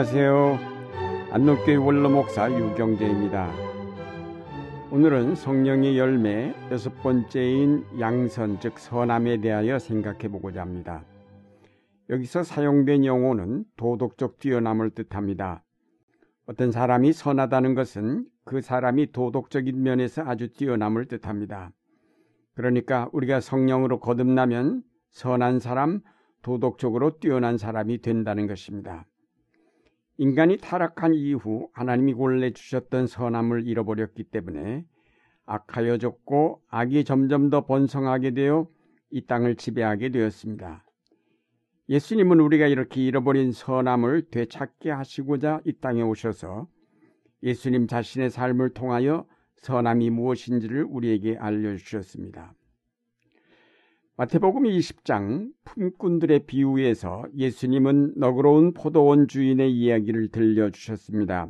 안녕하세요. 안동교회 원로목사 유경재입니다. 오늘은 성령의 열매 여섯 번째인 양선 즉 선함에 대하여 생각해 보고자 합니다. 여기서 사용된 용어는 도덕적 뛰어남을 뜻합니다. 어떤 사람이 선하다는 것은 그 사람이 도덕적인 면에서 아주 뛰어남을 뜻합니다. 그러니까 우리가 성령으로 거듭나면 선한 사람, 도덕적으로 뛰어난 사람이 된다는 것입니다. 인간이 타락한 이후 하나님이 원래 주셨던 선함을 잃어버렸기 때문에 악하여졌고 악이 점점 더 번성하게 되어 이 땅을 지배하게 되었습니다. 예수님은 우리가 이렇게 잃어버린 선함을 되찾게 하시고자 이 땅에 오셔서 예수님 자신의 삶을 통하여 선함이 무엇인지를 우리에게 알려주셨습니다. 마태복음 20장 품꾼들의 비유에서 예수님은 너그러운 포도원 주인의 이야기를 들려주셨습니다.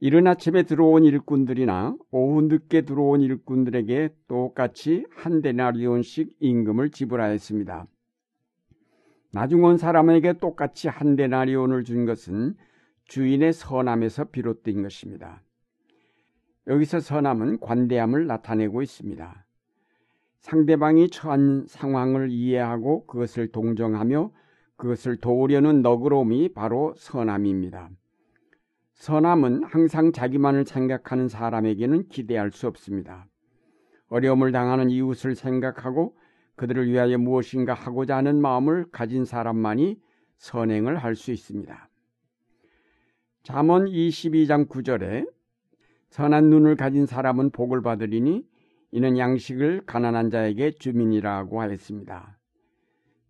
이른 아침에 들어온 일꾼들이나 오후 늦게 들어온 일꾼들에게 똑같이 한 데나리온씩 임금을 지불하였습니다. 나중 온 사람에게 똑같이 한 데나리온을 준 것은 주인의 선함에서 비롯된 것입니다. 여기서 선함은 관대함을 나타내고 있습니다. 상대방이 처한 상황을 이해하고 그것을 동정하며 그것을 도우려는 너그러움이 바로 선함입니다. 선함은 항상 자기만을 생각하는 사람에게는 기대할 수 없습니다. 어려움을 당하는 이웃을 생각하고 그들을 위하여 무엇인가 하고자 하는 마음을 가진 사람만이 선행을 할 수 있습니다. 잠언 22장 9절에 선한 눈을 가진 사람은 복을 받으리니 이는 양식을 가난한 자에게 주민이라고 하였습니다.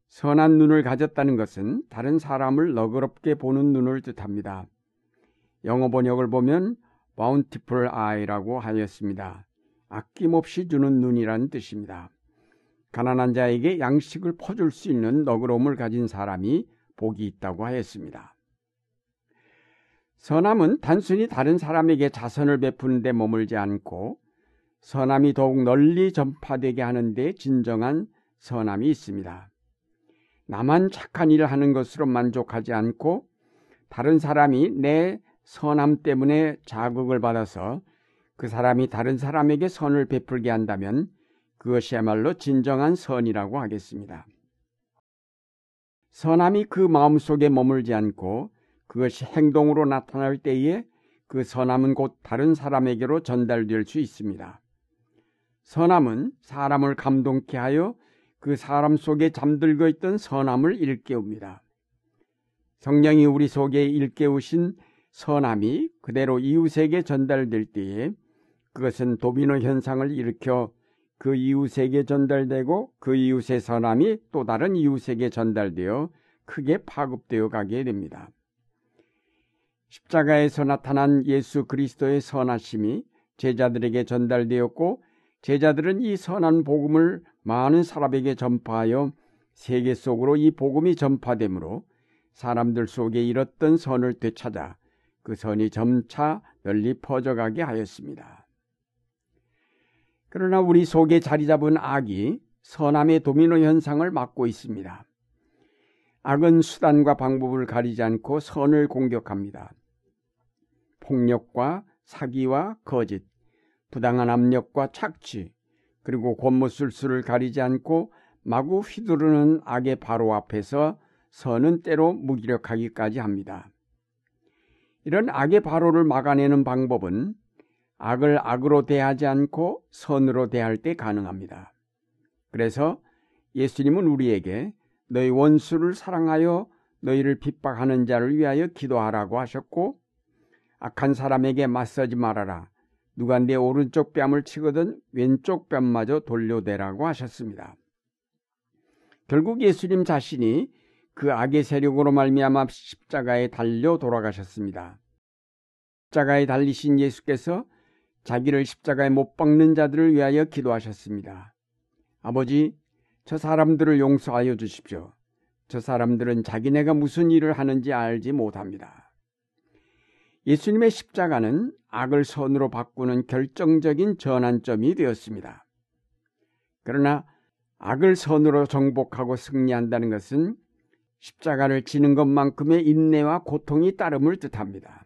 선한 눈을 가졌다는 것은 다른 사람을 너그럽게 보는 눈을 뜻합니다. 영어 번역을 보면 bountiful eye라고 하였습니다. 아낌없이 주는 눈이라는 뜻입니다. 가난한 자에게 양식을 퍼줄 수 있는 너그러움을 가진 사람이 복이 있다고 하였습니다. 선함은 단순히 다른 사람에게 자선을 베푸는 데 머물지 않고 선함이 더욱 널리 전파되게 하는데 진정한 선함이 있습니다. 나만 착한 일을 하는 것으로 만족하지 않고 다른 사람이 내 선함 때문에 자극을 받아서 그 사람이 다른 사람에게 선을 베풀게 한다면 그것이야말로 진정한 선이라고 하겠습니다. 선함이 그 마음 속에 머물지 않고 그것이 행동으로 나타날 때에 그 선함은 곧 다른 사람에게로 전달될 수 있습니다. 선함은 사람을 감동케 하여 그 사람 속에 잠들고 있던 선함을 일깨웁니다. 성령이 우리 속에 일깨우신 선함이 그대로 이웃에게 전달될 때에 그것은 도미노 현상을 일으켜 그 이웃에게 전달되고 그 이웃의 선함이 또 다른 이웃에게 전달되어 크게 파급되어 가게 됩니다. 십자가에서 나타난 예수 그리스도의 선하심이 제자들에게 전달되었고 제자들은 이 선한 복음을 많은 사람에게 전파하여 세계 속으로 이 복음이 전파되므로 사람들 속에 잃었던 선을 되찾아 그 선이 점차 널리 퍼져가게 하였습니다. 그러나 우리 속에 자리 잡은 악이 선함의 도미노 현상을 막고 있습니다. 악은 수단과 방법을 가리지 않고 선을 공격합니다. 폭력과 사기와 거짓, 부당한 압력과 착취, 그리고 권모술수를 가리지 않고 마구 휘두르는 악의 바로 앞에서 선은 때로 무기력하기까지 합니다. 이런 악의 바로를 막아내는 방법은 악을 악으로 대하지 않고 선으로 대할 때 가능합니다. 그래서 예수님은 우리에게 너희 원수를 사랑하여 너희를 핍박하는 자를 위하여 기도하라고 하셨고 악한 사람에게 맞서지 말아라. 누가 내 오른쪽 뺨을 치거든 왼쪽 뺨마저 돌려대라고 하셨습니다. 결국 예수님 자신이 그 악의 세력으로 말미암아 십자가에 달려 돌아가셨습니다. 십자가에 달리신 예수께서 자기를 십자가에 못 박는 자들을 위하여 기도하셨습니다. 아버지, 저 사람들을 용서하여 주십시오. 저 사람들은 자기네가 무슨 일을 하는지 알지 못합니다. 예수님의 십자가는 악을 선으로 바꾸는 결정적인 전환점이 되었습니다. 그러나 악을 선으로 정복하고 승리한다는 것은 십자가를 지는 것만큼의 인내와 고통이 따름을 뜻합니다.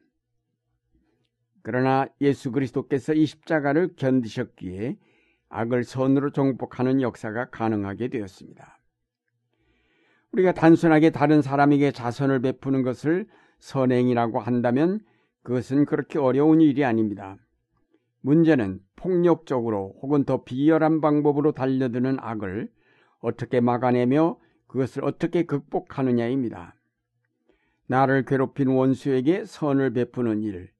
그러나 예수 그리스도께서 이 십자가를 견디셨기에 악을 선으로 정복하는 역사가 가능하게 되었습니다. 우리가 단순하게 다른 사람에게 자선을 베푸는 것을 선행이라고 한다면 그것은 그렇게 어려운 일이 아닙니다. 문제는 폭력적으로 혹은 더 비열한 방법으로 달려드는 악을 어떻게 막아내며 그것을 어떻게 극복하느냐입니다. 나를 괴롭힌 원수에게 선을 베푸는 일,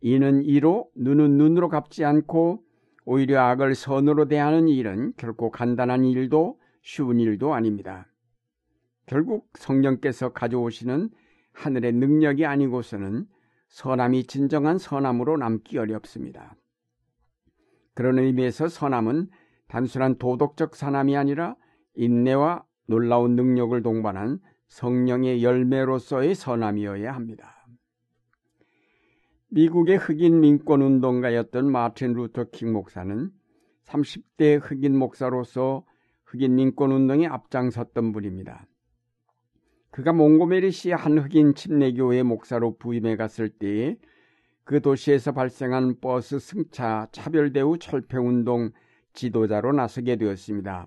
이는 이로 눈은 눈으로 갚지 않고 오히려 악을 선으로 대하는 일은 결코 간단한 일도 쉬운 일도 아닙니다. 결국 성령께서 가져오시는 하늘의 능력이 아니고서는 선함이 진정한 선함으로 남기 어렵습니다. 그런 의미에서 선함은 단순한 도덕적 선함이 아니라 인내와 놀라운 능력을 동반한 성령의 열매로서의 선함이어야 합니다. 미국의 흑인 민권 운동가였던 마틴 루터 킹 목사는 30대 흑인 목사로서 흑인 민권 운동에 앞장섰던 분입니다. 그가 몽고메리시 한 흑인 침례교회 목사로 부임해 갔을 때에 그 도시에서 발생한 버스 승차 차별대우 철폐운동 지도자로 나서게 되었습니다.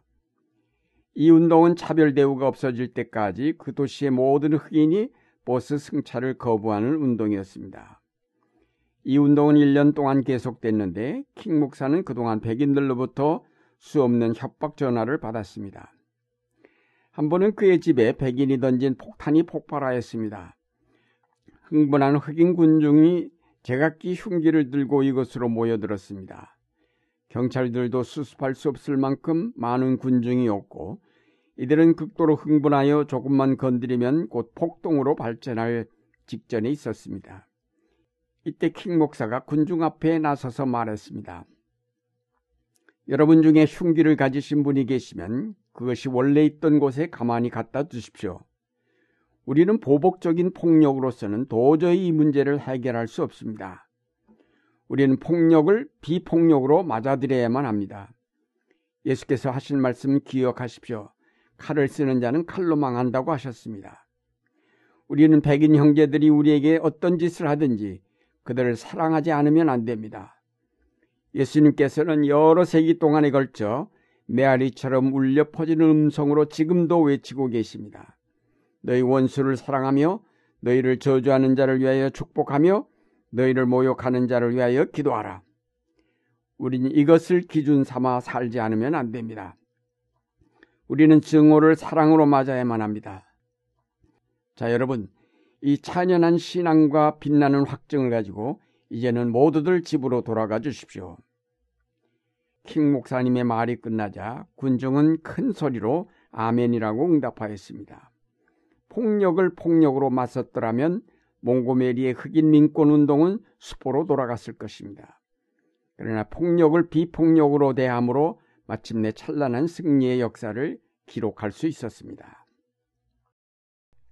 이 운동은 차별대우가 없어질 때까지 그 도시의 모든 흑인이 버스 승차를 거부하는 운동이었습니다. 이 운동은 1년 동안 계속됐는데 킹 목사는 그동안 백인들로부터 수 없는 협박 전화를 받았습니다. 한 번은 그의 집에 백인이 던진 폭탄이 폭발하였습니다. 흥분한 흑인 군중이 제각기 흉기를 들고 이것으로 모여들었습니다. 경찰들도 수습할 수 없을 만큼 많은 군중이었고 이들은 극도로 흥분하여 조금만 건드리면 곧 폭동으로 발전할 직전에 있었습니다. 이때 킹 목사가 군중 앞에 나서서 말했습니다. 여러분 중에 흉기를 가지신 분이 계시면 그것이 원래 있던 곳에 가만히 갖다 두십시오. 우리는 보복적인 폭력으로서는 도저히 이 문제를 해결할 수 없습니다. 우리는 폭력을 비폭력으로 맞아들여야만 합니다. 예수께서 하신 말씀 기억하십시오. 칼을 쓰는 자는 칼로 망한다고 하셨습니다. 우리는 백인 형제들이 우리에게 어떤 짓을 하든지 그들을 사랑하지 않으면 안 됩니다. 예수님께서는 여러 세기 동안에 걸쳐 메아리처럼 울려 퍼지는 음성으로 지금도 외치고 계십니다. 너희 원수를 사랑하며 너희를 저주하는 자를 위하여 축복하며 너희를 모욕하는 자를 위하여 기도하라. 우리는 이것을 기준 삼아 살지 않으면 안 됩니다. 우리는 증오를 사랑으로 맞아야만 합니다. 자, 여러분, 이 찬연한 신앙과 빛나는 확증을 가지고 이제는 모두들 집으로 돌아가 주십시오. 킹 목사님의 말이 끝나자 군중은 큰 소리로 아멘이라고 응답하였습니다. 폭력을 폭력으로 맞섰더라면 몽고메리의 흑인 민권 운동은 수포로 돌아갔을 것입니다. 그러나 폭력을 비폭력으로 대함으로 마침내 찬란한 승리의 역사를 기록할 수 있었습니다.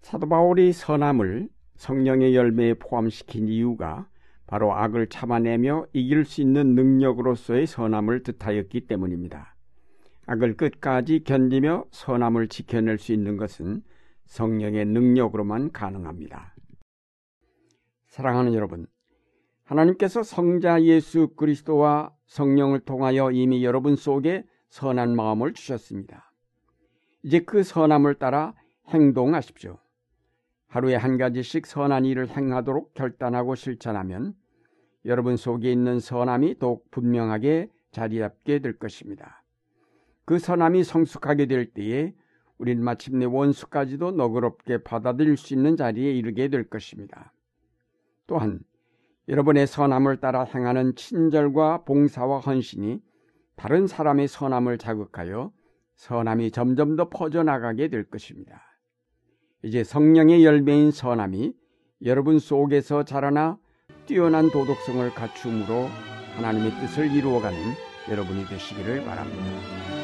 사도 바울이 선함을 성령의 열매에 포함시킨 이유가 바로 악을 참아내며 이길 수 있는 능력으로서의 선함을 뜻하였기 때문입니다. 악을 끝까지 견디며 선함을 지켜낼 수 있는 것은 성령의 능력으로만 가능합니다. 사랑하는 여러분, 하나님께서 성자 예수 그리스도와 성령을 통하여 이미 여러분 속에 선한 마음을 주셨습니다. 이제 그 선함을 따라 행동하십시오. 하루에 한 가지씩 선한 일을 행하도록 결단하고 실천하면 여러분 속에 있는 선함이 더욱 분명하게 자리 잡게 될 것입니다. 그 선함이 성숙하게 될 때에 우리는 마침내 원수까지도 너그럽게 받아들일 수 있는 자리에 이르게 될 것입니다. 또한 여러분의 선함을 따라 행하는 친절과 봉사와 헌신이 다른 사람의 선함을 자극하여 선함이 점점 더 퍼져나가게 될 것입니다. 이제 성령의 열매인 선함이 여러분 속에서 자라나 뛰어난 도덕성을 갖춤으로 하나님의 뜻을 이루어가는 여러분이 되시기를 바랍니다.